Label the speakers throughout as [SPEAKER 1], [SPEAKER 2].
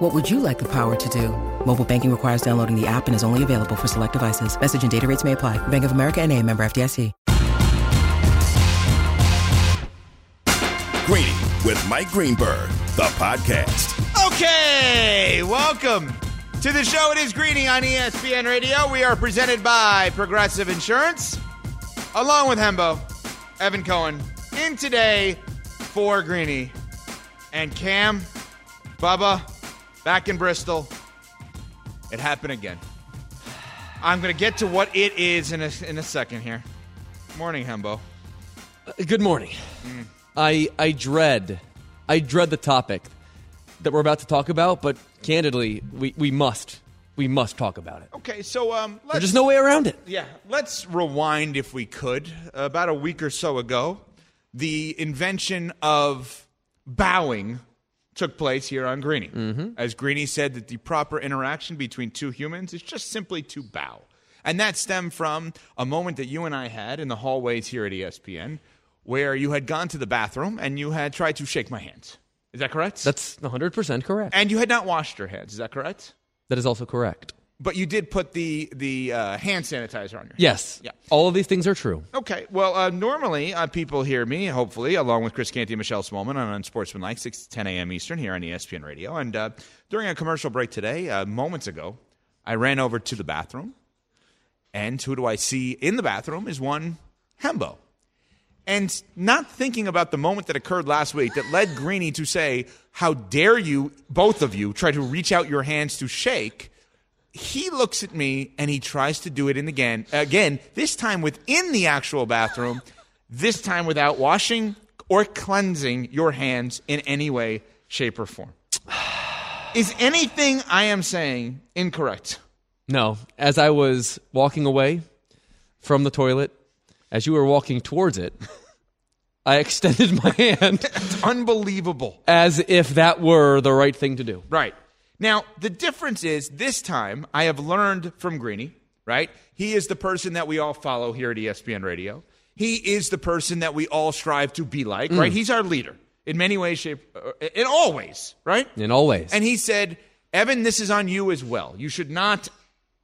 [SPEAKER 1] What would you like the power to do? Mobile banking requires downloading the app and is only available for select devices. Message and data rates may apply. Bank of America and a member FDIC.
[SPEAKER 2] Greeny with Mike Greenberg, the podcast.
[SPEAKER 3] Okay, welcome to the show. It is Greeny on ESPN Radio. We are presented by Progressive Insurance, along with Hembo, Evan Cohen, in today for Greeny. And Cam, Bubba, back in Bristol. It happened again. I'm going to get to what it is in a, in a second here. Morning, Hembo.
[SPEAKER 4] Good morning. I I dread I dread the topic that we're about to talk about, but candidly, we, we must we must talk about it.
[SPEAKER 3] Okay, so um, let's
[SPEAKER 4] There's just no way around it.
[SPEAKER 3] Yeah, let's rewind if we could. About a week or so ago, the invention of bowing took place here on Greeny.
[SPEAKER 4] Mm-hmm.
[SPEAKER 3] As Greeny said, that the proper interaction between two humans is just simply to bow. And that stemmed from a moment that you and I had in the hallways here at ESPN where you had gone to the bathroom and you had tried to shake my hands. Is that correct?
[SPEAKER 4] That's 100% correct.
[SPEAKER 3] and you had not washed your hands. Is that correct?
[SPEAKER 4] That is also correct.
[SPEAKER 3] But you did put the, the uh, hand sanitizer on your hands.
[SPEAKER 4] Yes.
[SPEAKER 3] Yeah.
[SPEAKER 4] All of these things are true.
[SPEAKER 3] Okay. Well, uh, normally uh, people hear me, hopefully, along with Chris Canty and Michelle Smallwood on Unsportsmanlike, 6 to 10 a.m. Eastern here on ESPN Radio. And uh, during a commercial break today, uh, moments ago, I ran over to the bathroom. And who do I see in the bathroom is one Hembo. And not thinking about the moment that occurred last week that led Greeny to say, How dare you, both of you, try to reach out your hands to shake? He looks at me and he tries to do it in again again this time within the actual bathroom this time without washing or cleansing your hands in any way shape or form. Is anything i am saying incorrect?
[SPEAKER 4] No, as I was walking away from the toilet, as you were walking towards it, I extended my hand.
[SPEAKER 3] It's unbelievable.
[SPEAKER 4] As if that were the right thing to do.
[SPEAKER 3] Right. Now, the difference is this time I have learned from Greeny, right? He is the person that we all follow here at ESPN Radio. He is the person that we all strive to be like, right? He's our leader in many ways, shape, uh, in all ways, right?
[SPEAKER 4] In all ways.
[SPEAKER 3] And he said, Evan, this is on you as well. You should not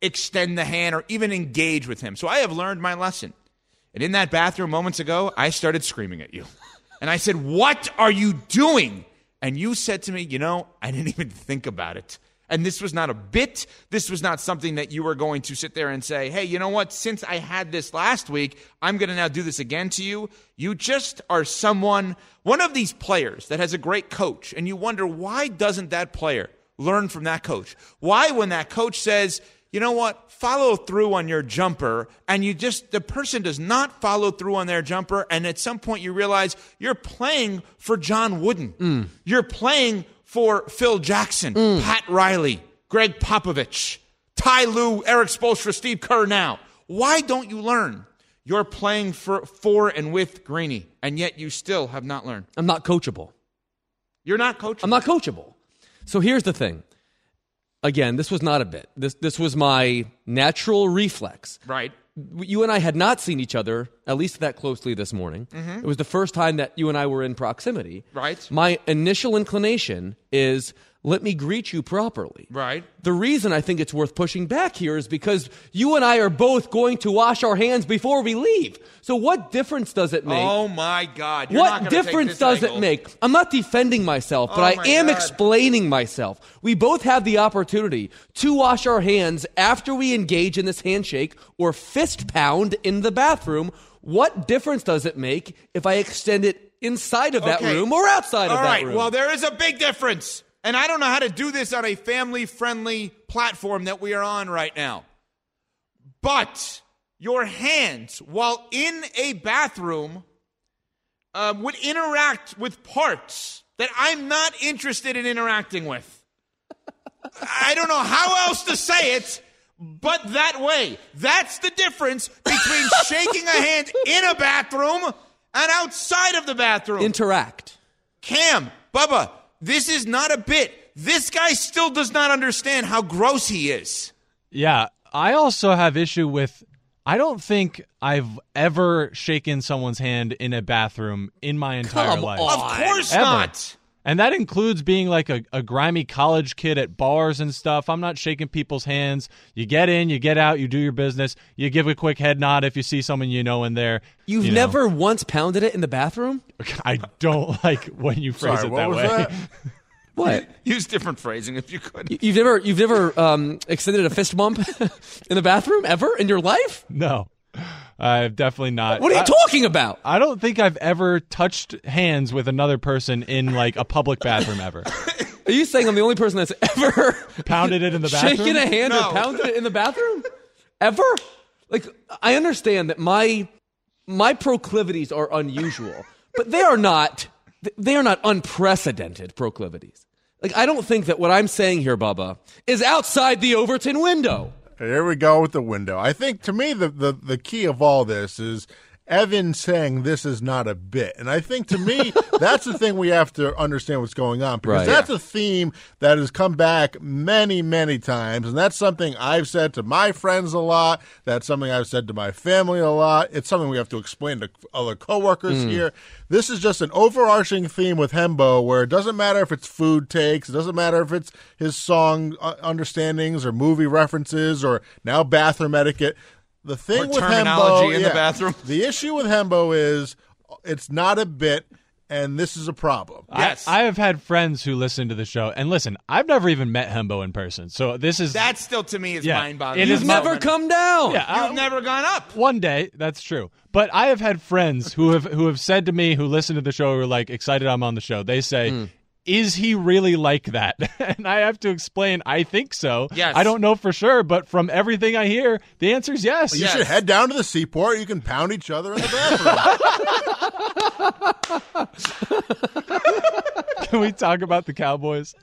[SPEAKER 3] extend the hand or even engage with him. So I have learned my lesson. And in that bathroom moments ago, I started screaming at you. And I said, What are you doing? And you said to me, You know, I didn't even think about it. And this was not a bit. This was not something that you were going to sit there and say, Hey, you know what? Since I had this last week, I'm going to now do this again to you. You just are someone, one of these players that has a great coach. And you wonder, why doesn't that player learn from that coach? Why, when that coach says, you know what? Follow through on your jumper, and you just, the person does not follow through on their jumper, and at some point you realize you're playing for John Wooden. Mm. You're playing for Phil Jackson, mm. Pat Riley, Gregg Popovich, Ty Lue, Erik Spoelstra, Steve Kerr now. Why don't you learn? You're playing for, for and with Greeny, and yet you still have not learned.
[SPEAKER 4] I'm not coachable.
[SPEAKER 3] You're not coachable.
[SPEAKER 4] I'm not coachable. So here's the thing. Again, this was not a bit. This this was my natural reflex.
[SPEAKER 3] Right.
[SPEAKER 4] You and I had not seen each other at least that closely this morning. Mm-hmm. It was the first time that you and I were in proximity.
[SPEAKER 3] Right.
[SPEAKER 4] My initial inclination is let me greet you properly.
[SPEAKER 3] Right.
[SPEAKER 4] The reason I think it's worth pushing back here is because you and I are both going to wash our hands before we leave. So what difference does it make?
[SPEAKER 3] Oh my God! You're
[SPEAKER 4] what difference does
[SPEAKER 3] angle.
[SPEAKER 4] it make? I'm not defending myself, but
[SPEAKER 3] Oh
[SPEAKER 4] I am
[SPEAKER 3] God.
[SPEAKER 4] explaining myself. We both have the opportunity to wash our hands after we engage in this handshake or fist pound in the bathroom. What difference does it make if I extend it inside of that
[SPEAKER 3] Okay.
[SPEAKER 4] room or outside of that
[SPEAKER 3] right.
[SPEAKER 4] room?
[SPEAKER 3] Well, there is a big difference. And I don't know how to do this on a family friendly platform that we are on right now. But your hands, while in a bathroom, um, would interact with parts that I'm not interested in interacting with. I don't know how else to say it, but that way. That's the difference between shaking a hand in a bathroom and outside of the bathroom.
[SPEAKER 4] Interact.
[SPEAKER 3] Cam, Bubba, this is not a bit. This guy still does not understand how gross he is.
[SPEAKER 5] Yeah, I also have issue with. I don't think I've ever shaken someone's hand in a bathroom in my entire
[SPEAKER 4] Come
[SPEAKER 5] life.
[SPEAKER 4] on.
[SPEAKER 3] Of course
[SPEAKER 5] Ever.
[SPEAKER 3] not.
[SPEAKER 5] And that includes being like a, a grimy college kid at bars and stuff. I'm not shaking people's hands. You get in, you get out, you do your business. You give a quick head nod if you see someone you know in there.
[SPEAKER 4] You've
[SPEAKER 5] you know.
[SPEAKER 4] never once pounded it in the bathroom?
[SPEAKER 5] I don't like when you phrase
[SPEAKER 6] Sorry,
[SPEAKER 5] it
[SPEAKER 6] what
[SPEAKER 5] that
[SPEAKER 6] was
[SPEAKER 5] way.
[SPEAKER 6] that?
[SPEAKER 4] What?
[SPEAKER 3] Use different phrasing if you could.
[SPEAKER 4] You've never you've never um, extended a fist bump in the bathroom ever in your life?
[SPEAKER 5] No, I've definitely not.
[SPEAKER 4] What are you
[SPEAKER 5] I-
[SPEAKER 4] talking about?
[SPEAKER 5] I don't think I've ever touched hands with another person in like a public bathroom ever.
[SPEAKER 4] Are you saying I'm the only person that's ever
[SPEAKER 5] Pounded it in the bathroom.
[SPEAKER 4] shaken a hand
[SPEAKER 3] No.
[SPEAKER 4] or pounded it in the bathroom? Ever? Like I understand that my my proclivities are unusual, but they are not they are not unprecedented proclivities. Like I don't think that what I'm saying here, Bubba, is outside the Overton window.
[SPEAKER 6] Here we go with the window. I think to me the, the, the key of all this is Evan saying this is not a bit. And I think to me that's the thing we have to understand what's going on because
[SPEAKER 4] Right.
[SPEAKER 6] that's a theme that has come back many, many times. And that's something I've said to my friends a lot. That's something I've said to my family a lot. It's something we have to explain to other coworkers here. This is just an overarching theme with Hembo where it doesn't matter if it's food takes, it doesn't matter if it's his song uh, understandings or movie references or now bathroom etiquette. The thing
[SPEAKER 3] Or
[SPEAKER 6] with
[SPEAKER 3] terminology
[SPEAKER 6] Hembo,
[SPEAKER 3] in the bathroom.
[SPEAKER 6] The issue with Hembo is it's not a bit, and this is a problem.
[SPEAKER 3] Yes.
[SPEAKER 5] I, I have had friends who listen to the show, and listen, I've never even met Hembo in person, so this is
[SPEAKER 3] That still to me is
[SPEAKER 5] Yeah.
[SPEAKER 3] mind-boggling.
[SPEAKER 5] It
[SPEAKER 4] You've never
[SPEAKER 5] not-
[SPEAKER 4] come down.
[SPEAKER 5] Yeah,
[SPEAKER 3] You've
[SPEAKER 5] I-
[SPEAKER 3] never gone up.
[SPEAKER 5] one day. That's true, but I have had friends who have who have said to me, who listen to the show, who are like excited I'm on the show. They say.
[SPEAKER 3] Hmm.
[SPEAKER 5] Is he really like that? and I have to explain. I think so.
[SPEAKER 3] Yes.
[SPEAKER 5] I don't know for sure, but from everything I hear, the answer is yes.
[SPEAKER 6] You
[SPEAKER 3] Yes.
[SPEAKER 6] should head down to the seaport. You can pound each other in the bathroom.
[SPEAKER 5] Can we talk about the Cowboys?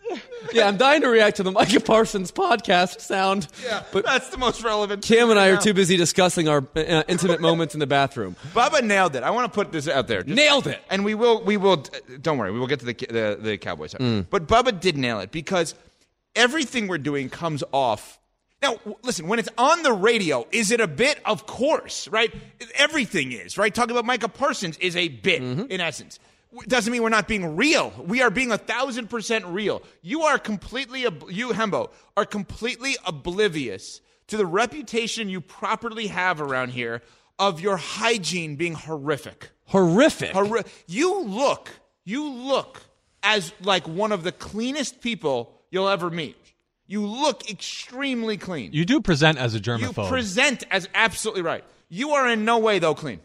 [SPEAKER 4] Yeah, I'm dying to react to the Micah Parsons podcast sound.
[SPEAKER 3] Yeah,
[SPEAKER 4] But
[SPEAKER 3] that's the most relevant.
[SPEAKER 4] Cam and I are
[SPEAKER 3] now.
[SPEAKER 4] too busy discussing our uh, uh intimate moments in the bathroom.
[SPEAKER 3] Bubba nailed it. I want to put this out there. Just-
[SPEAKER 4] Nailed it.
[SPEAKER 3] And we will. We will. Don't worry. We will get to the the, the Cowboys. Mm. But Bubba did nail it because everything we're doing comes off. Now, listen. When it's on the radio, is it a bit? Of course, right? Everything is right. Talking about Micah Parsons is a bit mm-hmm. in essence. Doesn't mean we're not being real. We are being a thousand percent real. You are completely, ob- you Hembo, are completely oblivious to the reputation you properly have around here of your hygiene being horrific.
[SPEAKER 4] Horrific.
[SPEAKER 3] Horri- you look, you look as like one of the cleanest people you'll ever meet. You look extremely clean.
[SPEAKER 5] You do present as a
[SPEAKER 3] German.
[SPEAKER 5] You
[SPEAKER 3] present as absolutely right. You are in no way though clean.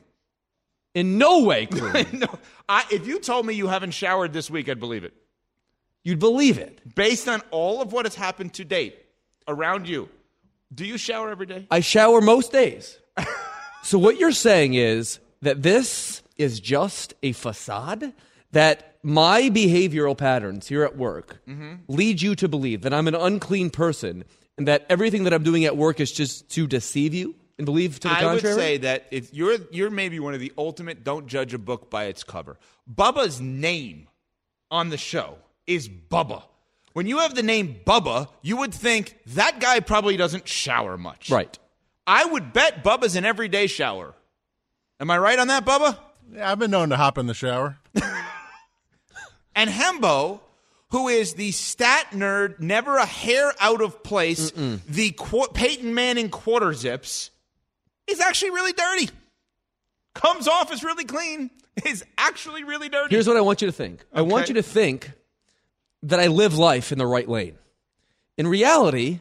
[SPEAKER 4] In no way clean.
[SPEAKER 3] no, I, if you told me you haven't showered this week, I'd believe it.
[SPEAKER 4] You'd believe it.
[SPEAKER 3] Based on all of what has happened to date around you, do you shower every day?
[SPEAKER 4] I shower most days. so what you're saying is that this is just a facade that my behavioral patterns here at work mm-hmm. lead you to believe that I'm an unclean person and that everything that I'm doing at work is just to deceive you and believe to the
[SPEAKER 3] I
[SPEAKER 4] contrary.
[SPEAKER 3] would say that if you're you're maybe one of the ultimate don't judge a book by its cover. Bubba's name on the show is Bubba. When you have the name Bubba, you would think that guy probably doesn't shower much.
[SPEAKER 4] right.
[SPEAKER 3] I would bet Bubba's an everyday shower. Am I right on that, Bubba?
[SPEAKER 6] yeah, I've been known to hop in the shower.
[SPEAKER 3] And Hembo, who is the stat nerd, never a hair out of place, the qu- Peyton Manning quarter zips, is actually really dirty. Comes off as really clean, is actually really dirty.
[SPEAKER 4] Here's what I want you to think. I want you to think that I live life in the right lane. In reality,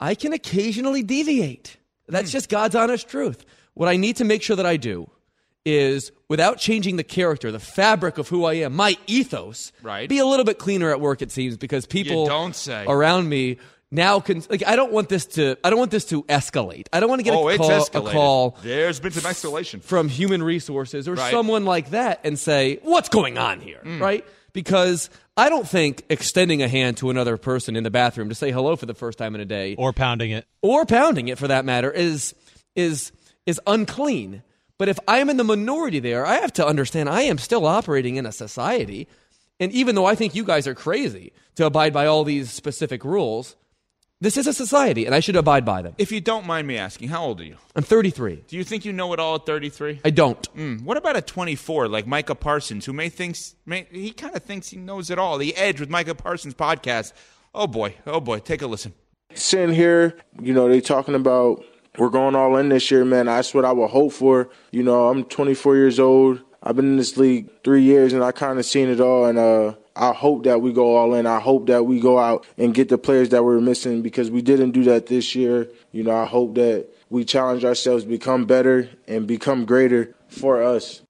[SPEAKER 4] I can occasionally deviate. That's hmm. just God's honest truth. What I need to make sure that I do is, without changing the character, the fabric of who I am, my ethos,
[SPEAKER 3] Right.
[SPEAKER 4] be a little bit cleaner at work, it seems, because people
[SPEAKER 3] don't say.
[SPEAKER 4] around me now can like I don't want this to I don't want this to escalate. I don't want to get
[SPEAKER 3] oh,
[SPEAKER 4] a,
[SPEAKER 3] it's
[SPEAKER 4] call, a call
[SPEAKER 3] There's been some escalation.
[SPEAKER 4] from human resources or
[SPEAKER 3] Right.
[SPEAKER 4] someone like that and say, what's going on here?
[SPEAKER 3] Mm.
[SPEAKER 4] Right? Because I don't think extending a hand to another person in the bathroom to say hello for the first time in a day
[SPEAKER 5] Or pounding it.
[SPEAKER 4] or pounding it for that matter is is is unclean. But if I am in the minority there, I have to understand I am still operating in a society. And even though I think you guys are crazy to abide by all these specific rules, this is a society and I should abide by them.
[SPEAKER 3] If you don't mind me asking, how old are you?
[SPEAKER 4] I'm 33.
[SPEAKER 3] Do you think you know it all at 33?
[SPEAKER 4] I don't.
[SPEAKER 3] Hmm, what about a 24, like Micah Parsons, who may thinks may, he kind of thinks he knows it all? The Edge with Micah Parsons podcast. Oh boy, oh boy, take a listen.
[SPEAKER 7] sitting here, you know, they talking about we're going all in this year, man. That's what I would hope for. You know, I'm 24 years old. I've been in this league three years, and I kind of seen it all. And uh, I hope that we go all in. I hope that we go out and get the players that we're missing because we didn't do that this year. You know, I hope that we challenge ourselves, become better, and become greater for us.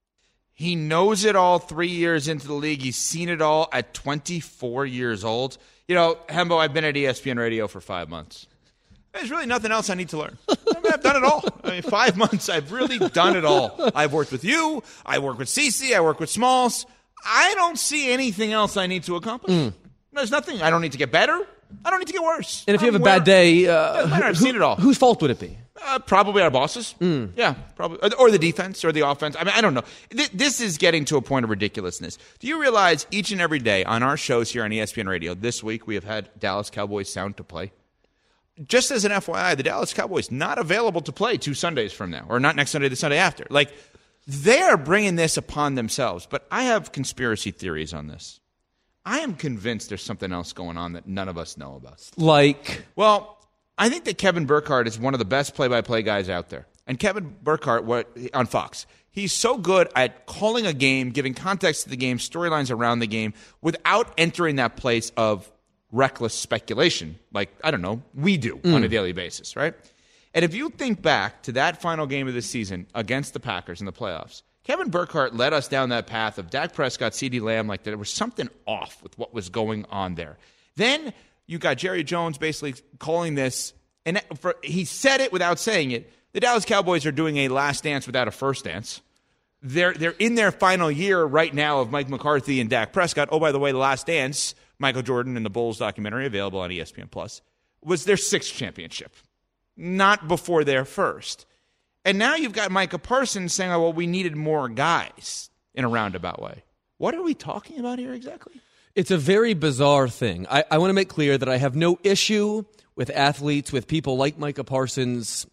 [SPEAKER 3] He knows it all three years into the league. He's seen it all at 24 years old. You know, Hembo, I've been at ESPN Radio for five months. There's really nothing else I need to learn. I mean, I've done it all. I mean, five months, I've really done it all. I've worked with you. I work with CC. I work with Smalls. I don't see anything else I need to accomplish. There's nothing. I don't need to get better. I don't need to get worse.
[SPEAKER 4] And if you
[SPEAKER 3] I'm
[SPEAKER 4] have a bad day, uh,
[SPEAKER 3] matter. I've
[SPEAKER 4] who-
[SPEAKER 3] seen it all.
[SPEAKER 4] Whose fault would it be?
[SPEAKER 3] Uh, probably our bosses. Yeah, probably, or- the defense, or the offense. I mean, I don't know. Th- This is getting to a point of ridiculousness. Do you realize each and every day on our shows here on ESPN Radio this week we have had Dallas Cowboys sound to play. Just as an FYI, the Dallas Cowboys not available to play two Sundays from now, or not next Sunday, the Sunday after. Like they are bringing this upon themselves. But I have conspiracy theories on this. I am convinced there's something else going on that none of us know about.
[SPEAKER 4] Like,
[SPEAKER 3] Well, I think that Kevin Burkhardt is one of the best play-by-play guys out there. And Kevin Burkhardt what, on Fox, he's so good at calling a game, giving context to the game, storylines around the game, without entering that place of reckless speculation, like I don't know, we do mm. on a daily basis, right? And if you think back to that final game of the season against the Packers in the playoffs, Kevin Burkhardt led us down that path of Dak Prescott, CeeDee Lamb, like there was something off with what was going on there. Then you got Jerry Jones basically calling this, and for, he said it without saying it. The Dallas Cowboys are doing a last dance without a first dance. They're they're in their final year right now of Mike McCarthy and Dak Prescott. Oh, by the way, the Last Dance, Michael Jordan and the Bulls documentary available on ESPN Plus, was their sixth championship, not before their first. And now you've got Micah Parsons saying, "Oh, well, we needed more guys." In a roundabout way, what are we talking about here exactly?
[SPEAKER 4] It's a very bizarre thing. I, I want to make clear that I have no issue with athletes, with people like Micah Parsons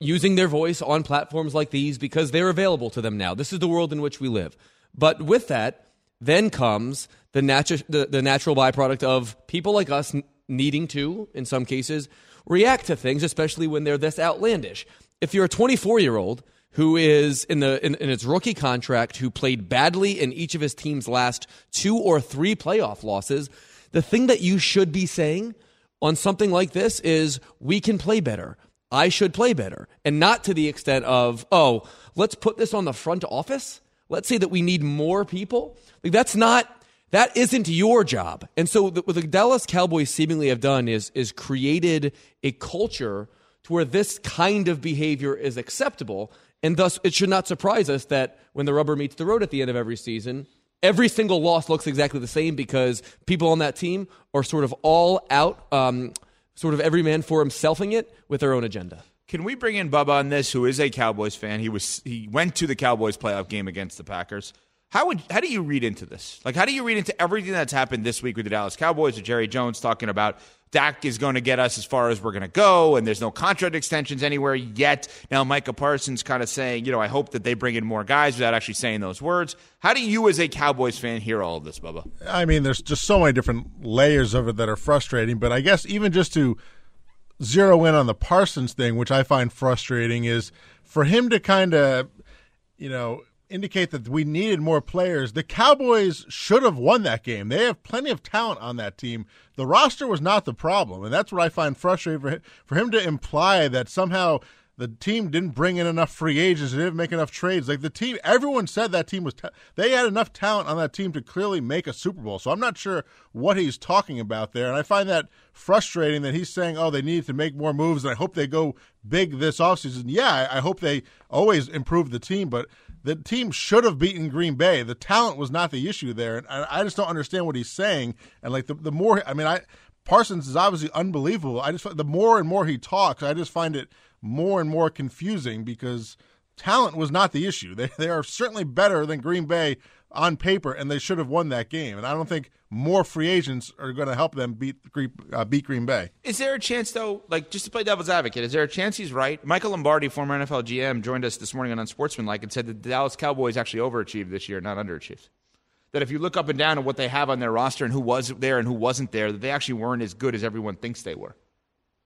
[SPEAKER 4] using their voice on platforms like these because they're available to them now. This is the world in which we live. But with that, then comes the, natu- the, the natural byproduct of people like us needing to, in some cases, react to things, especially when they're this outlandish. If you're a 24 year old who is in the in, in its rookie contract who played badly in each of his team's last two or three playoff losses, the thing that you should be saying on something like this is we can play better. I should play better. And not to the extent of, oh, let's put this on the front office. Let's say that we need more people. Like that's not that isn't your job. And so the, what the Dallas Cowboys seemingly have done is is created a culture to where this kind of behavior is acceptable. And thus it should not surprise us that when the rubber meets the road at the end of every season, every single loss looks exactly the same because people on that team are sort of all out, um, sort of every man for himselfing it with their own agenda.
[SPEAKER 3] Can we bring in Bubba on this, who is a Cowboys fan? He was he went to the Cowboys playoff game against the Packers. How would how do you read into this? Like, how do you read into everything that's happened this week with the Dallas Cowboys? With Jerry Jones talking about Dak is going to get us as far as we're going to go, and there's no contract extensions anywhere yet. Now, Micah Parsons kind of saying, you know, I hope that they bring in more guys without actually saying those words. How do you, as a Cowboys fan, hear all of this, Bubba?
[SPEAKER 6] I mean, there's just so many different layers of it that are frustrating. But I guess even just to zero in on the Parsons thing, which I find frustrating, is for him to kind of, you know, indicate that we needed more players. The Cowboys should have won that game. They have plenty of talent on that team. The roster was not the problem, and that's what I find frustrating for him, for him to imply that somehow the team didn't bring in enough free agents, they didn't make enough trades. Like the team, everyone said that team was ta- they had enough talent on that team to clearly make a Super Bowl. So I'm not sure what he's talking about there, and I find that frustrating that he's saying, "Oh, they need to make more moves," and I hope they go big this offseason. Yeah, I, hope they always improve the team, but the team should have beaten Green Bay. The talent was not the issue there, and I, I just don't understand what he's saying. And like the the more, I mean, I Parsons is obviously unbelievable. I just the more and more he talks, I just find it more and more confusing because talent was not the issue. They they are certainly better than Green Bay on paper, and they should have won that game. And I don't think more free agents are going to help them beat uh, beat Green Bay.
[SPEAKER 3] Is there a chance though, like just to play devil's advocate, is there a chance he's right? Michael Lombardi, former NFL GM, joined us this morning on Unsportsmanlike and said that the Dallas Cowboys actually overachieved this year, not underachieved that if you look up and down at what they have on their roster and who was there and who wasn't there, that they actually weren't as good as everyone thinks they were.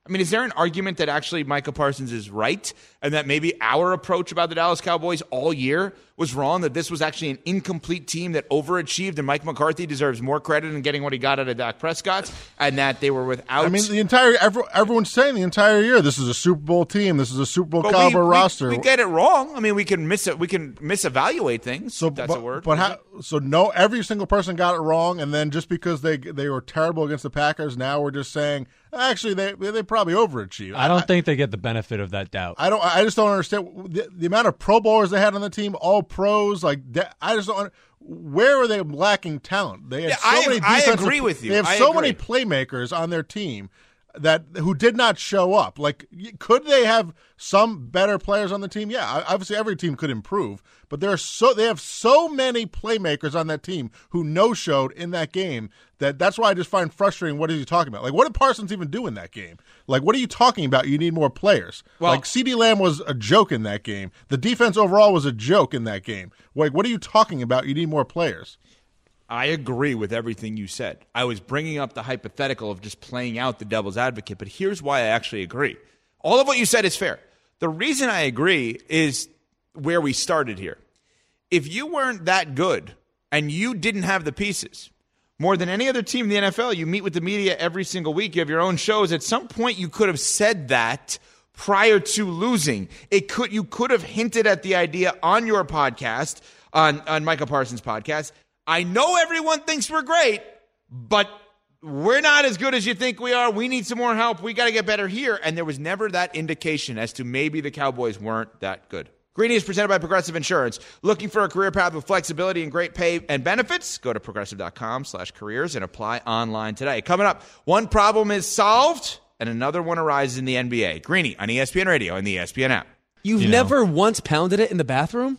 [SPEAKER 3] I mean, is there an argument that actually Micah Parsons is right and that maybe our approach about the Dallas Cowboys all year was wrong? That this was actually an incomplete team that overachieved and Mike McCarthy deserves more credit in getting what he got out of Dak Prescott and that they were without.
[SPEAKER 6] I mean, the entire everyone's saying the entire year this is a Super Bowl team. This is a Super Bowl caliber
[SPEAKER 3] we,
[SPEAKER 6] roster.
[SPEAKER 3] We, we, get it wrong. I mean, we can miss it. We can misevaluate things. So that's
[SPEAKER 6] but,
[SPEAKER 3] a word.
[SPEAKER 6] But how, so no, every single person got it wrong, and then just because they they were terrible against the Packers, now we're just saying Actually, they they probably overachieved.
[SPEAKER 5] I don't I, think they get the benefit of that doubt.
[SPEAKER 6] I don't. I just don't understand the, the amount of Pro Bowlers they had on the team, all pros. Like I just don't. Where are they lacking talent? They have
[SPEAKER 3] yeah,
[SPEAKER 6] so
[SPEAKER 3] I,
[SPEAKER 6] many.
[SPEAKER 3] I agree with you.
[SPEAKER 6] They have
[SPEAKER 3] I
[SPEAKER 6] so
[SPEAKER 3] agree.
[SPEAKER 6] many playmakers on their team that who did not show up. Like, could they have some better players on the team? Yeah, obviously every team could improve, but there are so they have so many playmakers on that team who no showed in that game that that's why I just find frustrating. What is he talking about? Like, what did Parsons even do in that game? Like, what are you talking about? You need more players. Well, like, CeeDee Lamb was a joke in that game. The defense overall was a joke in that game. Like, what are you talking about? You need more players.
[SPEAKER 3] I agree with everything you said. I was bringing up the hypothetical of just playing out the devil's advocate, but here's why I actually agree. All of what you said is fair. The reason I agree is where we started here. If you weren't that good and you didn't have the pieces, more than any other team in the NFL, you meet with the media every single week, you have your own shows. At some point, you could have said that prior to losing. It could you could have hinted at the idea on your podcast, on, on Micah Parsons' podcast, I know everyone thinks we're great, but we're not as good as you think we are. We need some more help. We got to get better here. And there was never that indication as to maybe the Cowboys weren't that good. Greeny is presented by Progressive Insurance. Looking for a career path with flexibility and great pay and benefits? Go to progressive.com slash careers and apply online today. Coming up, one problem is solved and another one arises in the NBA. Greeny on ESPN Radio and the ESPN app.
[SPEAKER 4] You've you never once pounded it in the bathroom?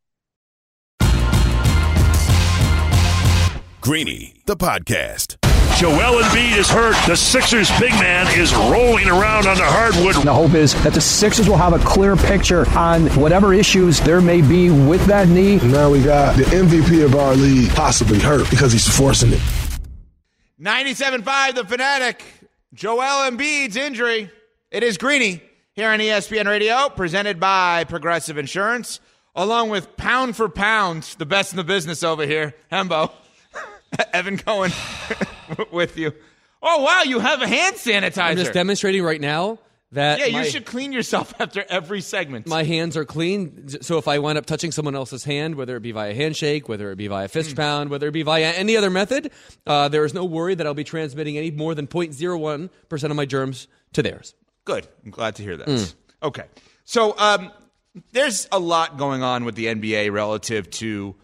[SPEAKER 2] Greeny, the podcast.
[SPEAKER 8] Joel Embiid is hurt. The Sixers' big man is rolling around on the hardwood.
[SPEAKER 9] The hope is that the Sixers will have a clear picture on whatever issues there may be with that knee.
[SPEAKER 10] Now we got the MVP of our league possibly hurt because he's forcing it.
[SPEAKER 3] 97.5, The Fanatic. Joel Embiid's injury. It is Greeny here on ESPN Radio, presented by Progressive Insurance, along with pound for pound, the best in the business over here, Hembo. Evan Cohen with you. Oh, wow, you have a hand sanitizer.
[SPEAKER 4] I'm just demonstrating right now that
[SPEAKER 3] yeah,
[SPEAKER 4] my,
[SPEAKER 3] you should clean yourself after every segment.
[SPEAKER 4] my hands are clean. So if I wind up touching someone else's hand, whether it be via handshake, whether it be via fist pound, whether it be via any other method, uh, there is no worry that I'll be transmitting any more than 0.01% of my germs to theirs.
[SPEAKER 3] Good. I'm glad to hear that. Okay. So um, there's a lot going on with the NBA relative to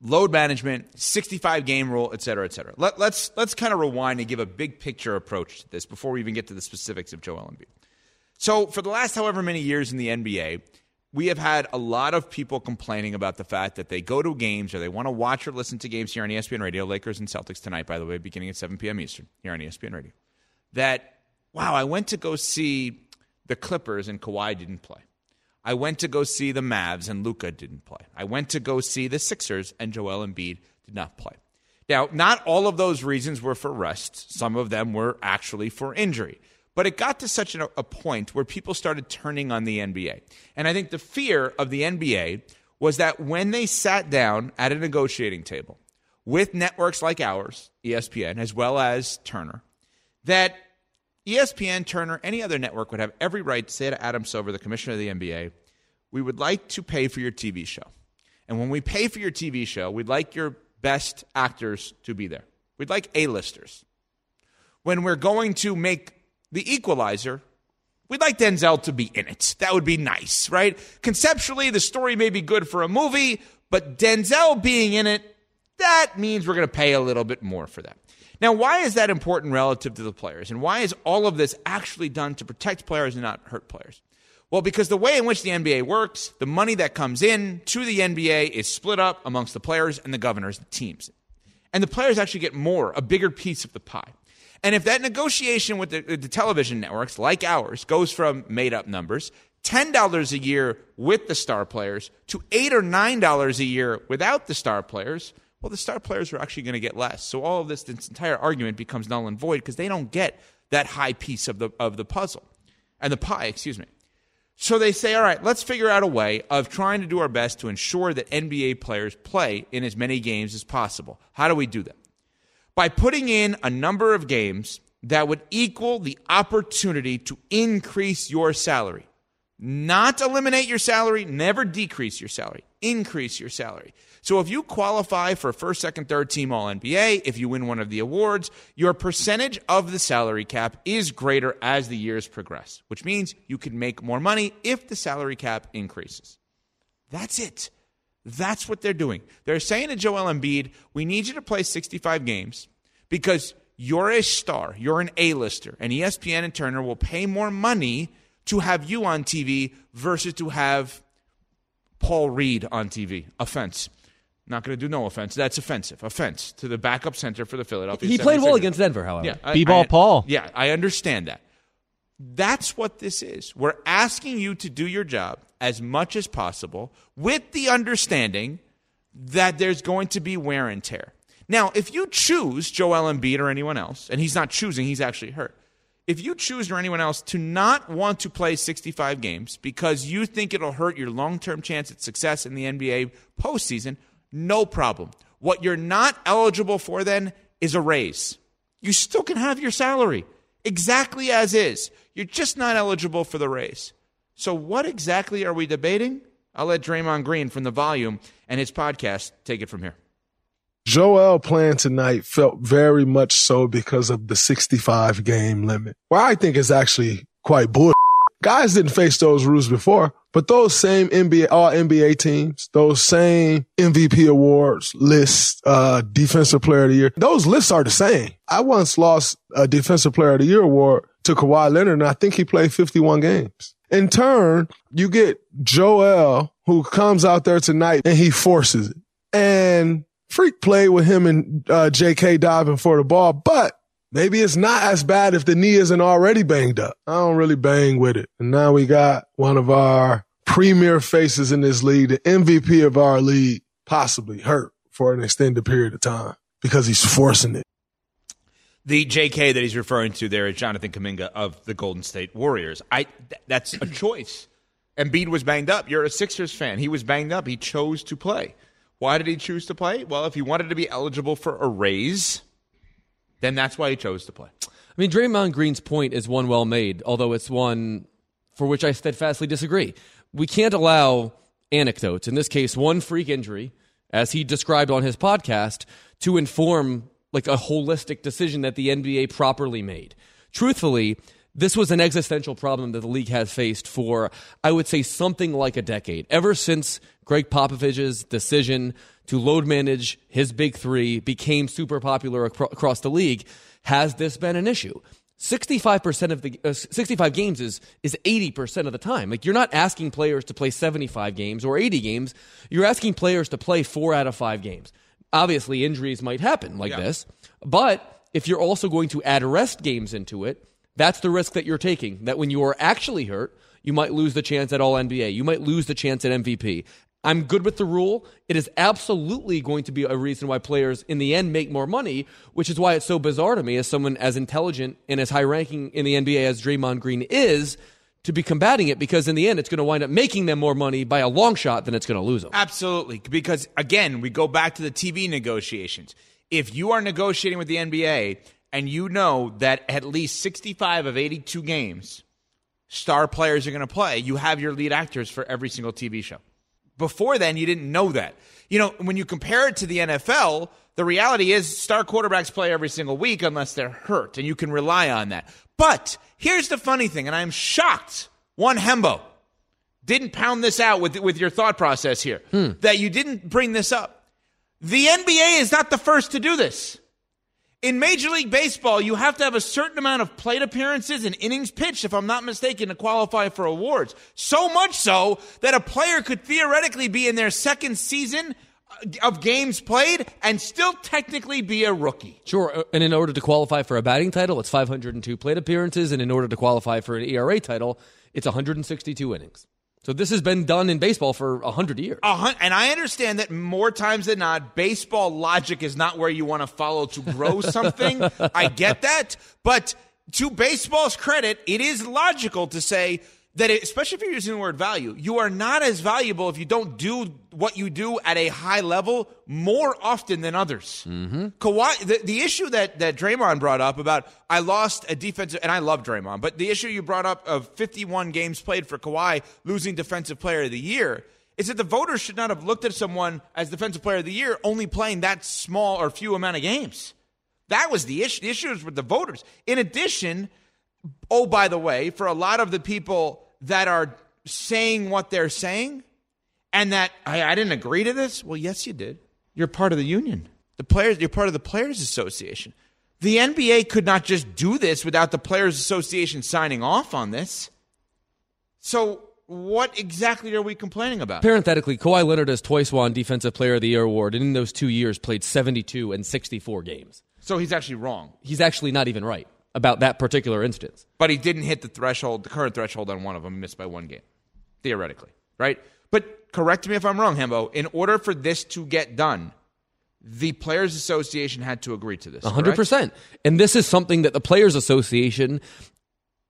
[SPEAKER 3] load management, 65 game rule, et cetera, et cetera. Let, let's let's kind of rewind and give a big picture approach to this before we even get to the specifics of Joel Embiid. So for the last however many years in the NBA, we have had a lot of people complaining about the fact that they go to games or they want to watch or listen to games here on ESPN Radio, Lakers and Celtics tonight, by the way, beginning at 7 p.m. Eastern here on ESPN Radio. That wow, I went to go see the Clippers and Kawhi didn't play. I went to go see the Mavs and Luka didn't play. I went to go see the Sixers and Joel Embiid did not play. Now, not all of those reasons were for rest. Some of them were actually for injury. But it got to such a, point where people started turning on the NBA. And I think the fear of the NBA was that when they sat down at a negotiating table with networks like ours, ESPN, as well as Turner, that ESPN, Turner, any other network would have every right to say to Adam Silver, the commissioner of the NBA, we would like to pay for your TV show. And when we pay for your TV show, we'd like your best actors to be there. We'd like A-listers. When we're going to make The Equalizer, we'd like Denzel to be in it. That would be nice, right? Conceptually, the story may be good for a movie, but Denzel being in it, that means we're going to pay a little bit more for that. Now, why is that important relative to the players? And why is all of this actually done to protect players and not hurt players? Well, because the way in which the NBA works, the money that comes in to the NBA is split up amongst the players and the governors, the teams. And the players actually get more, a bigger piece of the pie. And if that negotiation with the, the television networks, like ours, goes from made up numbers, $10 a year with the star players, to 8 or $9 a year without the star players, well, the star players are actually going to get less. So all of this, this entire argument becomes null and void because they don't get that high piece of the, of the puzzle and the pie, excuse me. So they say, all right, let's figure out a way of trying to do our best to ensure that NBA players play in as many games as possible. How do we do that? By putting in a number of games that would equal the opportunity to increase your salary. Not eliminate your salary, never decrease your salary, increase your salary. So if you qualify for first, second, third team All NBA, if you win one of the awards, your percentage of the salary cap is greater as the years progress, which means you can make more money if the salary cap increases. That's it. That's what they're doing. They're saying to Joel Embiid, we need you to play 65 games because you're a star, you're an A-lister, and ESPN and Turner will pay more money to have you on TV versus to have Paul Reed on TV. Offense. Not going to do no offense. That's offensive. Offense to the backup center for the Philadelphia.
[SPEAKER 4] He played well against Denver, however.
[SPEAKER 3] Yeah, I-
[SPEAKER 5] B-ball Paul.
[SPEAKER 3] Yeah, I understand that. That's what this is. We're asking you to do your job as much as possible with the understanding that there's going to be wear and tear. Now, if you choose Joel Embiid or anyone else, and he's not choosing, he's actually hurt. If you choose or anyone else to not want to play 65 games because you think it'll hurt your long term chance at success in the NBA postseason, no problem. What you're not eligible for then is a raise. You still can have your salary exactly as is. You're just not eligible for the raise. So, what exactly are we debating? I'll let Draymond Green from The Volume and his podcast take it from here.
[SPEAKER 10] Joel playing tonight felt very much so because of the 65 game limit. Well, I think it's actually quite bull. Guys didn't face those rules before, But those same NBA, all NBA teams, those same MVP awards lists, uh, defensive player of the year, those lists are the same. I once lost a defensive player of the year award to Kawhi Leonard, and I think he played 51 games. In turn, you get Joel, who comes out there tonight and he forces it. And Freak played with him and uh, JK diving for the ball, but maybe it's not as bad if the knee isn't already banged up. I don't really bang with it. And now we got one of our premier faces in this league, the MVP of our league, possibly hurt for an extended period of time because he's forcing it.
[SPEAKER 3] The JK that he's referring to there is Jonathan Kuminga of the Golden State Warriors. I th- that's a choice. Embiid was banged up. You're a Sixers fan. He was banged up. He chose to play. Why did he choose to play? Well, if he wanted to be eligible for a raise, then that's why he chose to play.
[SPEAKER 4] I mean, Draymond Green's point is one well made, although it's one for which I steadfastly disagree. We can't allow anecdotes, in this case, one freak injury, as he described on his podcast, to inform like a holistic decision that the NBA properly made. Truthfully, this was an existential problem that the league has faced for, I would say, something like a decade. Ever since Gregg Popovich's decision to load manage his big three became super popular acro- across the league, has this been an issue? 65% of the uh, 65 games is is 80% of the time. Like you're not asking players to play 75 games or 80 games. You're asking players to play 4 out of 5 games. Obviously injuries might happen like
[SPEAKER 3] Yeah.
[SPEAKER 4] this, but if you're also going to add rest games into it, that's the risk that you're taking. That when you are actually hurt, you might lose the chance at All NBA. You might lose the chance at MVP. I'm good with the rule. It is absolutely going to be a reason why players in the end make more money, which is why it's so bizarre to me as someone as intelligent and as high ranking in the NBA as Draymond Green is to be combating it because in the end it's going to wind up making them more money by a long shot than it's going to lose them.
[SPEAKER 3] Absolutely. Because again, we go back to the TV negotiations. If you are negotiating with the NBA and you know that at least 65 of 82 games star players are going to play, you have your lead actors for every single TV show. Before then, you didn't know that. You know, when you compare it to the NFL, the reality is star quarterbacks play every single week unless they're hurt, and you can rely on that. But here's the funny thing, and I'm shocked. One Hembo didn't pound this out with, with your thought process here, hmm. that you didn't bring this up. The NBA is not the first to do this. In Major League Baseball, you have to have a certain amount of plate appearances and innings pitched, if I'm not mistaken, to qualify for awards. So much so that a player could theoretically be in their second season uh, of games played and still technically be a rookie.
[SPEAKER 4] Sure, uh, and in order to qualify for a batting title, it's 502 plate appearances, and in order to qualify for an ERA title, it's 162 innings. So this has been done in baseball for a 100 years.
[SPEAKER 3] Hun- and I understand that more times than not, baseball logic is not where you want to follow to grow something. I get that. But to baseball's credit, it is logical to say that, it, especially if you're using the word value, you are not as valuable if you don't do what you do at a high level more often than others. Mm-hmm. Kawhi, the, the issue that, that Draymond brought up about I lost a defensive, and I love Draymond, but the issue you brought up of 51 games played for Kawhi losing Defensive Player of the Year is that the voters should not have looked at someone as Defensive Player of the Year only playing that small or few amount of games. That was the issue. The issue is with the voters. In addition, oh, by the way, for a lot of the people that are saying what they're saying and that I, I didn't agree to this, well, yes, you did. You're part of the union. The players, you're part of the Players Association. The NBA could not just do this without the Players Association signing off on this. So, what exactly are we complaining about?
[SPEAKER 4] Parenthetically, Kawhi Leonard has twice won Defensive Player of the Year award, and in those two years played 72 and 64 games.
[SPEAKER 3] So he's actually wrong.
[SPEAKER 4] He's actually not even right about that particular instance.
[SPEAKER 3] But he didn't hit the threshold, the current threshold on one of them, missed by one game, theoretically, right? But correct me if I'm wrong, Hembo. In order for this to get done, the Players Association had to agree to this.
[SPEAKER 4] A hundred
[SPEAKER 3] correct?
[SPEAKER 4] percent. And this is something that the Players Association,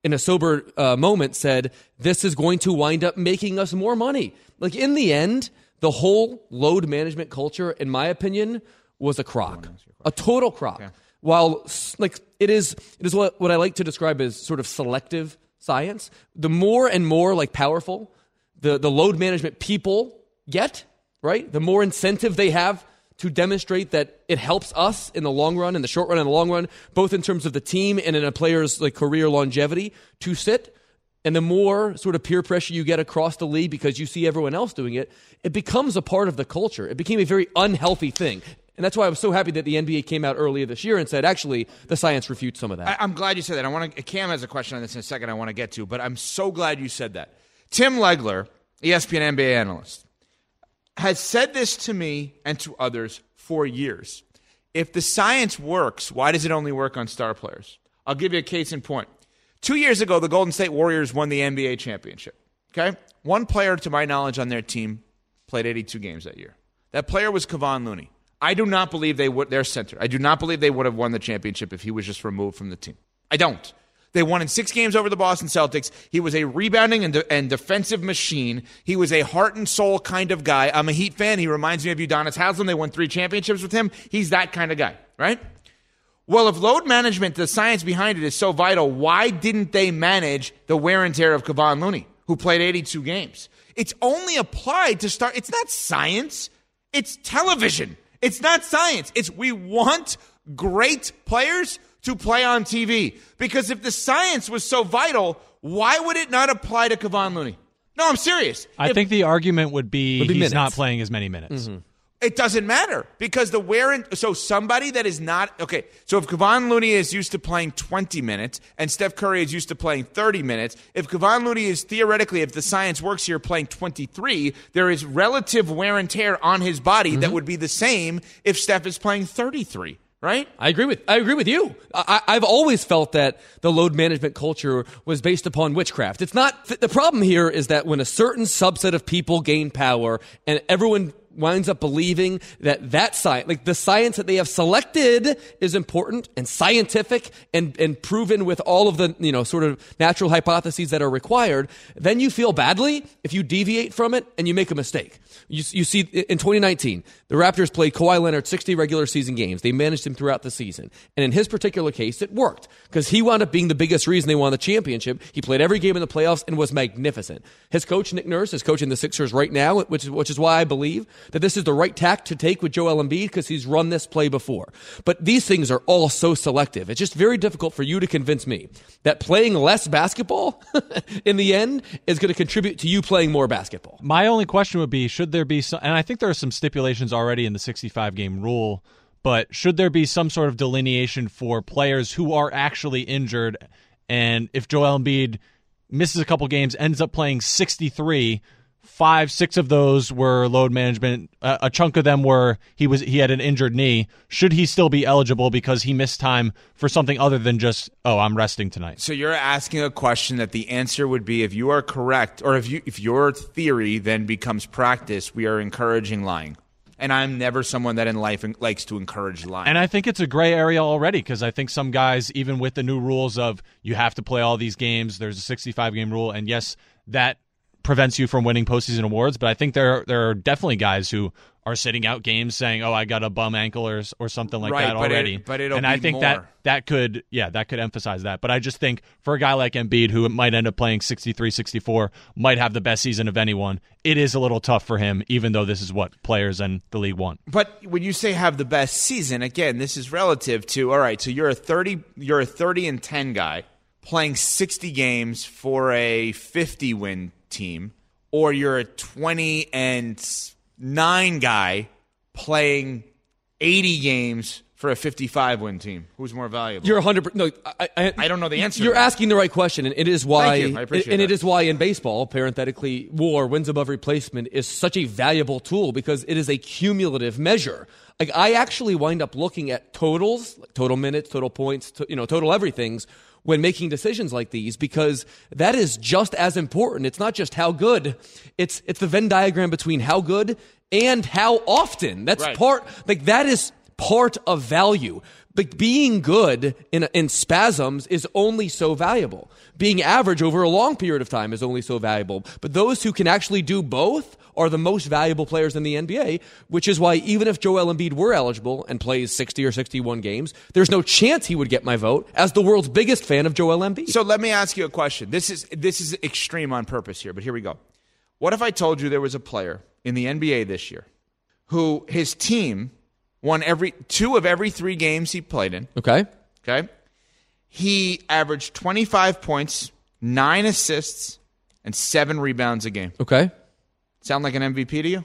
[SPEAKER 4] in a sober uh, moment, said this is going to wind up making us more money. Like in the end, the whole load management culture, in my opinion, was a crock, a total crock. While like it is, it is what what I like to describe as sort of selective science. The more and more like powerful the the load management people get, right? The more incentive they have to demonstrate that it helps us in the long run, in the short run, and the long run, both in terms of the team and in a player's like career longevity to sit. and the more sort of peer pressure you get across the league because you see everyone else doing it, it becomes a part of the culture. It became a very unhealthy thing. And that's why I was so happy that the NBA came out earlier this year and said, actually, the science refutes some of that.
[SPEAKER 3] I, am glad you said that. I want to. Cam has a question on this in a second. I want to get to, but I'm so glad you said that. Tim Legler, ESPN NBA analyst, has said this to me and to others for years. If the science works, why does it only work on star players? I'll give you a case in point. Two years ago, the Golden State Warriors won the NBA championship. Okay, one player, to my knowledge, on their team played 82 games that year. That player was Kevon Looney. I do not believe they would. Their center. I do not believe they would have won the championship if he was just removed from the team. I don't. They won in six games over the Boston Celtics. He was a rebounding and, de- and defensive machine. He was a heart and soul kind of guy. I'm a Heat fan. He reminds me of Udonis Haslam. They won three championships with him. He's that kind of guy, right? Well, if load management, the science behind it is so vital, why didn't they manage the wear and tear of Kevon Looney, who played 82 games? It's only applied to start. It's not science. It's television. It's not science. It's we want great players to play on TV. Because if the science was so vital, why would it not apply to Kevon Looney? No, I'm serious.
[SPEAKER 5] I
[SPEAKER 3] If-
[SPEAKER 5] think the argument would be,
[SPEAKER 3] Would be
[SPEAKER 5] he's
[SPEAKER 3] minutes.
[SPEAKER 5] not playing as many minutes. Mm-hmm.
[SPEAKER 3] It doesn't matter because the wear and so somebody that is not okay. So if Kevon Looney is used to playing 20 minutes and Steph Curry is used to playing 30 minutes, if Kevon Looney is theoretically, if the science works here, playing 23, there is relative wear and tear on his body that mm-hmm. would be the same if Steph is playing 33. Right?
[SPEAKER 4] I agree with I agree with you. I, I've always felt that the load management culture was based upon witchcraft. It's not the problem here is that when a certain subset of people gain power and everyone winds up believing that that science, like the science that they have selected, is important and scientific and and proven with all of the you know sort of natural hypotheses that are required, then you feel badly if you deviate from it and you make a mistake. You, you see, in 2019, the Raptors played Kawhi Leonard 60 regular season games. They managed him throughout the season. And in his particular case, it worked because he wound up being the biggest reason they won the championship. He played every game in the playoffs and was magnificent. His coach, Nick Nurse, is coaching the Sixers right now, which is, which is why I believe that this is the right tact to take with Joel Embiid because he's run this play before. But these things are all so selective. It's just very difficult for you to convince me that playing less basketball in the end is going to contribute to you playing more basketball.
[SPEAKER 5] My only question would be should there be some, and I think there are some stipulations already in the 65 game rule, but should there be some sort of delineation for players who are actually injured? And if Joel Embiid misses a couple games, ends up playing 63, five, six of those were load management. Uh, a chunk of them were he was he had an injured knee. Should he still be eligible because he missed time for something other than just oh I'm resting tonight?
[SPEAKER 3] So you're asking a question that the answer would be if you are correct, or if you if your theory then becomes practice, we are encouraging lying. And I'm never someone that in life likes to encourage lying.
[SPEAKER 5] And I think it's a gray area already because I think some guys, even with the new rules of you have to play all these games, there's a 65 game rule, and yes, that prevents you from winning postseason awards. But I think there there are definitely guys who are sitting out games saying, "Oh, I got a bum ankle or or something like
[SPEAKER 3] Right,
[SPEAKER 5] that
[SPEAKER 3] but it- but it'll
[SPEAKER 5] and I think that
[SPEAKER 3] more.
[SPEAKER 5] that could yeah that could emphasize that. But I just think for a guy like Embiid who might end up playing 63, 64, might have the best season of anyone. It is a little tough for him, even though this is what players and the league want.
[SPEAKER 3] But when you say have the best season, again, this is relative to all right. So you're a thirty, you're a thirty and ten guy playing sixty games for a fifty win team, or you're a twenty and nine guy playing eighty games for a fifty-five win team. Who's more valuable?
[SPEAKER 4] You're 100. No, I, I,
[SPEAKER 3] I don't know the answer.
[SPEAKER 4] You're asking the right question, and it is why.
[SPEAKER 3] Thank you. I appreciate
[SPEAKER 4] and it
[SPEAKER 3] that.
[SPEAKER 4] is why in baseball, parenthetically, WAR wins above replacement is such a valuable tool because it is a cumulative measure. Like I actually wind up looking at totals, like total minutes, total points, to, you know, total everything's when making decisions like these because that is just as important. It's not just how good; it's it's the Venn diagram between how good and how often. That's
[SPEAKER 3] Right.
[SPEAKER 4] part like that is part of value. But being good in, in spasms is only so valuable. Being average over a long period of time is only so valuable. But those who can actually do both are the most valuable players in the NBA, which is why even if Joel Embiid were eligible and plays 60 or 61 games, there's no chance he would get my vote as the world's biggest fan of Joel Embiid.
[SPEAKER 3] So let me ask you a question. This is this is extreme on purpose here, but here we go. What if I told you there was a player in the NBA this year who his team won every two of every three games he played in.
[SPEAKER 4] Okay.
[SPEAKER 3] Okay. He averaged 25 points nine assists, and seven rebounds a game.
[SPEAKER 4] Okay.
[SPEAKER 3] Sound like an MVP to you?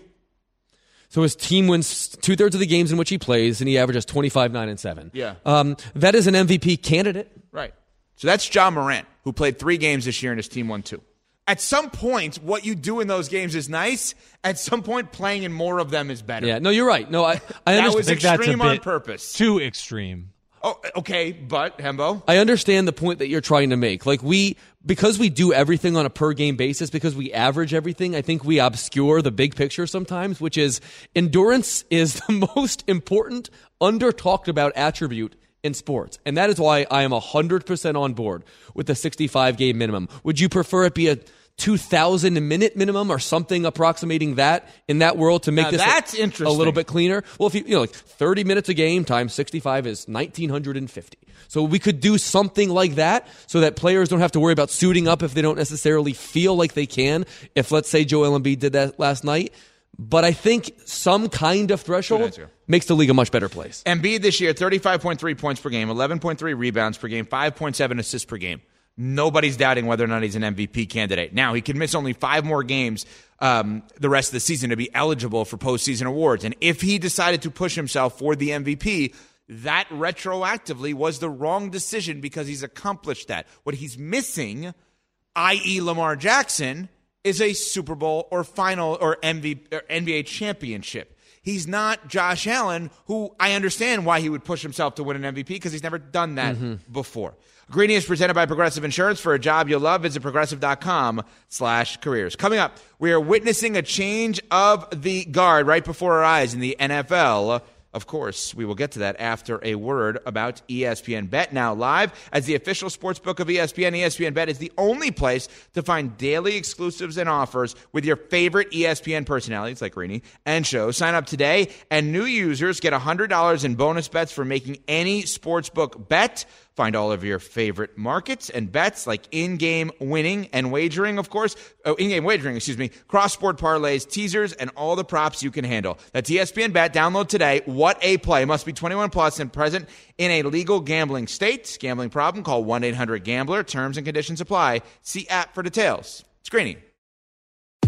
[SPEAKER 4] So his team wins two thirds of the games in which he plays, and he averages 25, 9, and 7.
[SPEAKER 3] Yeah.
[SPEAKER 4] Um, that is an MVP candidate.
[SPEAKER 3] Right. So that's Ja Morant, who played three games this year and his team won two. At some point, what you do in those games is nice. At some point, playing in more of them is better.
[SPEAKER 4] Yeah, no, you're right. No, I, I
[SPEAKER 3] that
[SPEAKER 4] understand.
[SPEAKER 3] was
[SPEAKER 5] think that's a
[SPEAKER 3] extreme on
[SPEAKER 5] bit
[SPEAKER 3] purpose.
[SPEAKER 5] Too extreme.
[SPEAKER 3] Oh, eh, okay, but Hembo,
[SPEAKER 4] I understand the point that you're trying to make. Like we, because we do everything on a per game basis, because we average everything, I think we obscure the big picture sometimes, which is endurance is the most important, under talked about attribute in sports. And that is why I am 100% on board with the 65 game minimum. Would you prefer it be a 2000 minute minimum or something approximating that in that world to make
[SPEAKER 3] Now
[SPEAKER 4] this
[SPEAKER 3] that's
[SPEAKER 4] a, a little bit cleaner? Well, if you, you know, like 30 minutes a game times 65 is 1950. So we could do something like that so that players don't have to worry about suiting up if they don't necessarily feel like they can. If let's say Joel Embiid did that last night. But I think some kind of threshold makes the league a much better place.
[SPEAKER 3] Embiid this year, 35.3 points per game, 11.3 rebounds per game, 5.7 assists per game. Nobody's doubting whether or not he's an MVP candidate. Now, he can miss only five more games um, the rest of the season to be eligible for postseason awards. And if he decided to push himself for the MVP, that retroactively was the wrong decision because he's accomplished that. What he's missing, i.e., Lamar Jackson, is a Super Bowl or final or, MV, or NBA championship. He's not Josh Allen, who I understand why he would push himself to win an MVP because he's never done that mm-hmm. before. Greeny is presented by Progressive Insurance. For a job you'll love, visit progressive.com slash careers. Coming up, we are witnessing a change of the guard right before our eyes in the NFL. Of course, we will get to that after a word about ESPN Bet now live as the official sports book of ESPN. ESPN Bet is the only place to find daily exclusives and offers with your favorite ESPN personalities like Greeny and Show. Sign up today, and new users get $100 in bonus bets for making any sports book bet. Find all of your favorite markets and bets like in-game winning and wagering, of course. Oh, in-game wagering, excuse me. Cross-sport parlays, teasers, and all the props you can handle. That's ESPN Bet. Download today. What a play! Must be 21 plus and present in a legal gambling state. Gambling problem? Call 1-800-GAMBLER. Terms and conditions apply. See app for details. Screening.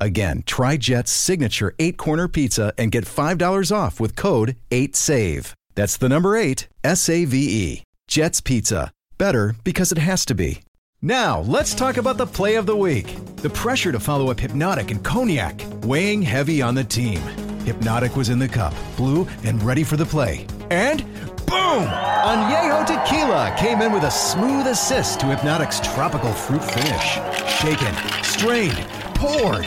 [SPEAKER 11] Again, try Jet's signature eight corner pizza and get $5 off with code 8SAVE. That's the number eight, S A V E. Jet's Pizza. Better because it has to be. Now, let's talk about the play of the week. The pressure to follow up Hypnotic and Cognac, weighing heavy on the team. Hypnotic was in the cup, blue, and ready for the play. And boom! Añejo Tequila came in with a smooth assist to Hypnotic's tropical fruit finish. Shaken, strained, poured.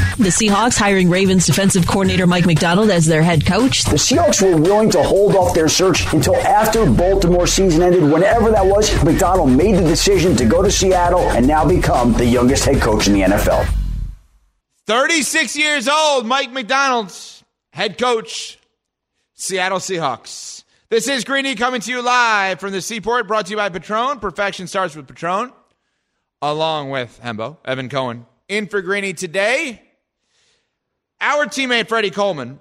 [SPEAKER 12] The Seahawks hiring Ravens defensive coordinator Mike Macdonald as their head coach.
[SPEAKER 13] The Seahawks were willing to hold off their search until after Baltimore season ended. Whenever that was, Macdonald made the decision to go to Seattle and now become the youngest head coach in the NFL.
[SPEAKER 3] 36 years old, Mike Macdonald, head coach, Seattle Seahawks. This is Greeny coming to you live from the Seaport, brought to you by Patron. Perfection starts with Patron, along with Hembo, Evan Cohen. In for Greeny today, our teammate Freddie Coleman,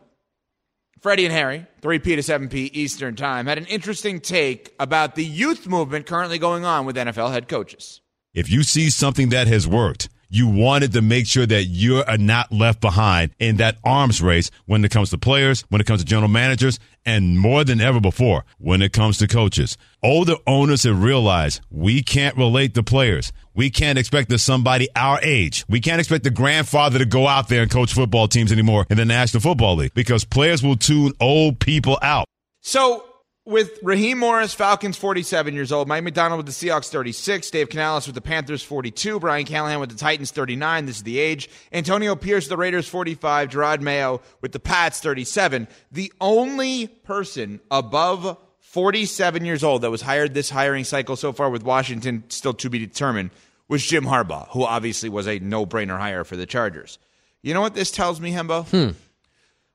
[SPEAKER 3] Freddie and Harry, 3P to 7P Eastern Time, had an interesting take about the youth movement currently going on with NFL head coaches.
[SPEAKER 14] If you see something that has worked, you wanted to make sure that you are not left behind in that arms race when it comes to players, when it comes to general managers, and more than ever before, when it comes to coaches. Older owners have realized we can't relate to players. We can't expect that somebody our age, we can't expect the grandfather to go out there and coach football teams anymore in the National Football League because players will tune old people out.
[SPEAKER 3] So with Raheem Morris, Falcons 47 years old, Mike Macdonald with the Seahawks 36, Dave Canales with the Panthers 42, Brian Callahan with the Titans 39. This is the age. Antonio Pierce, the Raiders 45, Jerod Mayo with the Pats 37. The only person above 47 years old that was hired this hiring cycle so far with Washington still to be determined was Jim Harbaugh, who obviously was a no-brainer hire for the Chargers. You know what this tells me, Hembo?
[SPEAKER 4] Hmm.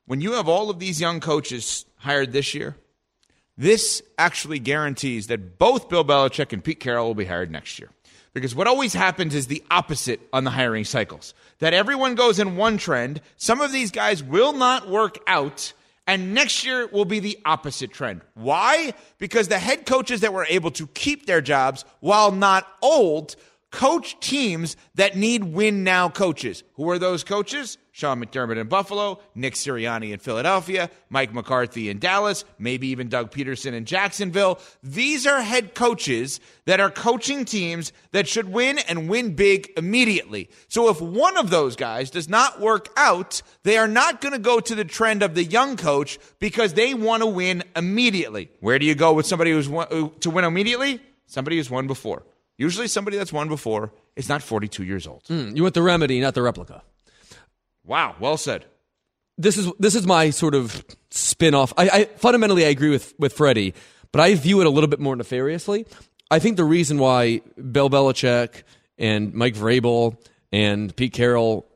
[SPEAKER 3] When you have all of these young coaches hired this year, this actually guarantees that both Bill Belichick and Pete Carroll will be hired next year. Because what always happens is the opposite on the hiring cycles. That everyone goes in one trend, some of these guys will not work out, and next year will be the opposite trend. Why? Because the head coaches that were able to keep their jobs while not old coach teams that need win now coaches. Who are those coaches? Sean McDermott in Buffalo, Nick Sirianni in Philadelphia, Mike McCarthy in Dallas, maybe even Doug Pederson in Jacksonville. These are head coaches that are coaching teams that should win and win big immediately. So if one of those guys does not work out, they are not going to go to the trend of the young coach because they want to win immediately. Where do you go with somebody who's won, to win immediately? Somebody who's won before. Usually somebody that's won before is not 42 years old.
[SPEAKER 4] Mm, you want the remedy, not the replica.
[SPEAKER 3] Wow, well said.
[SPEAKER 4] This is this is my sort of spin-off. I, I fundamentally I agree with with Freddie, but I view it a little bit more nefariously. I think the reason why Bill Belichick and Mike Vrabel and Pete Carroll,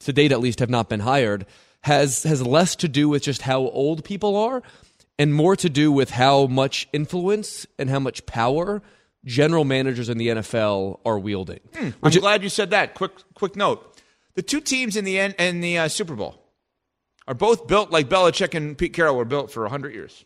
[SPEAKER 4] to date at least, have not been hired has has less to do with just how old people are, and more to do with how much influence and how much power general managers in the NFL are wielding.
[SPEAKER 3] Hmm, I'm glad you said that. Quick quick note. The two teams in the in the uh, Super Bowl are both built like Belichick and Pete Carroll were built for 100 years.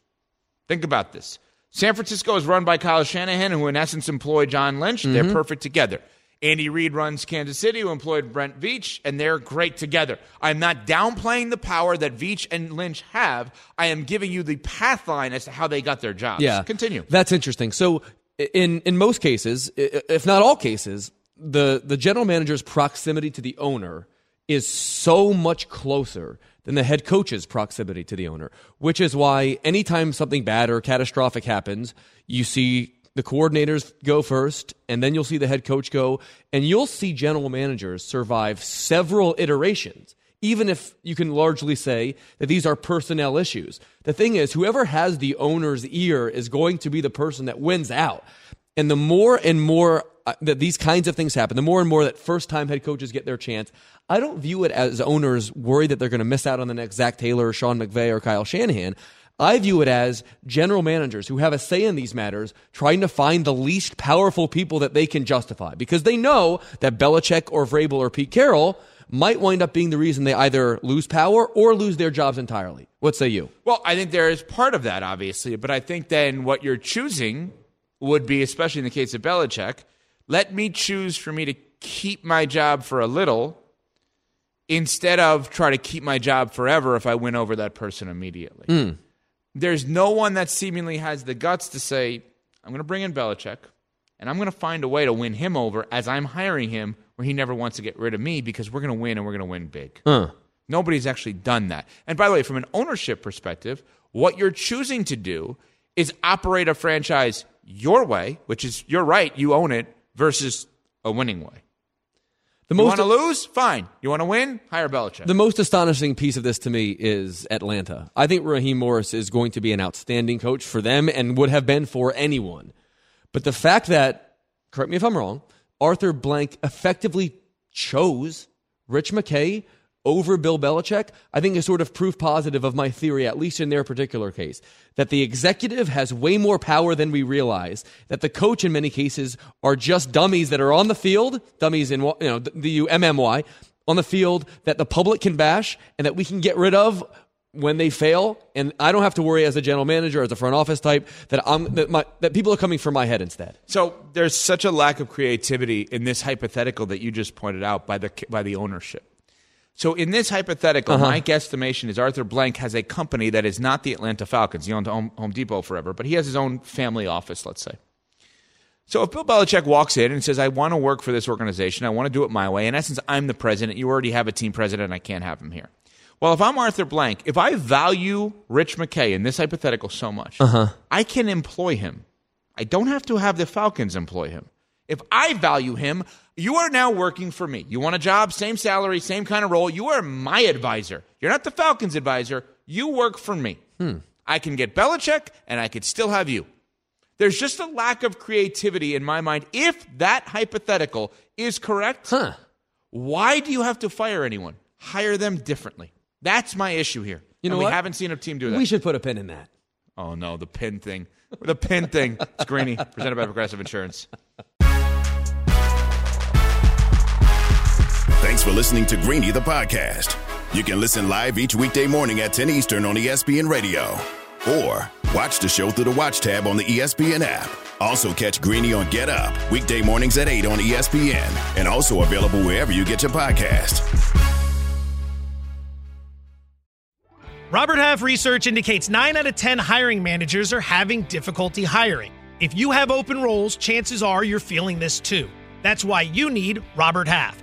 [SPEAKER 3] Think about this. San Francisco is run by Kyle Shanahan, who in essence employed John Lynch.
[SPEAKER 4] Mm-hmm.
[SPEAKER 3] They're perfect together. Andy Reid runs Kansas City, who employed Brett Veach, and they're great together. I'm not downplaying the power that Veach and Lynch have. I am giving you the path line as to how they got their jobs.
[SPEAKER 4] Yeah,
[SPEAKER 3] Continue.
[SPEAKER 4] That's interesting. So, in in most cases, if not all cases, the the general manager's proximity to the owner is so much closer than the head coach's proximity to the owner, which is why anytime something bad or catastrophic happens, you see the coordinators go first, and then you'll see the head coach go, and you'll see general managers survive several iterations, even if you can largely say that these are personnel issues. The thing is, whoever has the owner's ear is going to be the person that wins out. And the more and more that these kinds of things happen, the more and more that first time head coaches get their chance, I don't view it as owners worried that they're going to miss out on the next Zac Taylor, or Sean McVay, or Kyle Shanahan. I view it as general managers who have a say in these matters trying to find the least powerful people that they can justify because they know that Belichick or Vrabel or Pete Carroll might wind up being the reason they either lose power or lose their jobs entirely. What say you?
[SPEAKER 3] Well, I think there is part of that, obviously, but I think then what you're choosing would be, especially in the case of Belichick, let me choose for me to keep my job for a little instead of try to keep my job forever if I win over that person immediately.
[SPEAKER 4] Mm.
[SPEAKER 3] There's no one that seemingly has the guts to say, I'm going to bring in Belichick and I'm going to find a way to win him over as I'm hiring him where he never wants to get rid of me because we're going to win and we're going to win big.
[SPEAKER 4] Huh.
[SPEAKER 3] Nobody's actually done that. And by the way, from an ownership perspective, what you're choosing to do is operate a franchise your way, which is you're right, you own it, versus a winning way. you
[SPEAKER 4] most-
[SPEAKER 3] want to lose? Fine. You want to win? Hire Belichick.
[SPEAKER 4] The most astonishing piece of this to me is Atlanta. I think Raheem Morris is going to be an outstanding coach for them and would have been for anyone. But the fact that, correct me if I'm wrong, Arthur Blank effectively chose Rich McKay over Bill Belichick, I think is sort of proof positive of my theory, at least in their particular case, that the executive has way more power than we realize, that the coach in many cases are just dummies that are on the field, dummies in, you know, the MMY, on the field that the public can bash and that we can get rid of when they fail, and I don't have to worry as a general manager, as a front office type, that I'm that my that people are coming for my head instead.
[SPEAKER 3] So there's such a lack of creativity in this hypothetical that you just pointed out by the by the ownership. So in this hypothetical,
[SPEAKER 4] Uh-huh.
[SPEAKER 3] my guesstimation is Arthur Blank has a company that is not the Atlanta Falcons. He owned Home, Home Depot forever, but he has his own family office, let's say. So if Bill Belichick walks in and says, I want to work for this organization, I want to do it my way, in essence, I'm the president, you already have a team president, I can't have him here. Well, if I'm Arthur Blank, if I value Rich McKay in this hypothetical so much,
[SPEAKER 4] Uh-huh.
[SPEAKER 3] I can employ him. I don't have to have the Falcons employ him. If I value him, you are now working for me. You want a job, same salary, same kind of role. You are my advisor. You're not the Falcons advisor. You work for me. Hmm. I can get Belichick, and I could still have you. There's just a lack of creativity in my mind. If that hypothetical is correct, huh. why do you have to fire anyone? Hire them differently. That's my issue here.
[SPEAKER 4] You know
[SPEAKER 3] And we
[SPEAKER 4] what?
[SPEAKER 3] haven't seen a team do that.
[SPEAKER 4] We should put a pin in that.
[SPEAKER 3] Oh no, the pin thing. The pin thing. It's Greeny, presented by Progressive Insurance.
[SPEAKER 2] Thanks for listening to Greeny the podcast. You can listen live each weekday morning at 10 Eastern on ESPN Radio. Or watch the show through the Watch tab on the ESPN app. Also catch Greeny on Get Up, weekday mornings at 8 on ESPN. And also available wherever you get your podcast.
[SPEAKER 15] Robert Half research indicates 9 out of 10 hiring managers are having difficulty hiring. If you have open roles, chances are you're feeling this too. That's why you need Robert Half.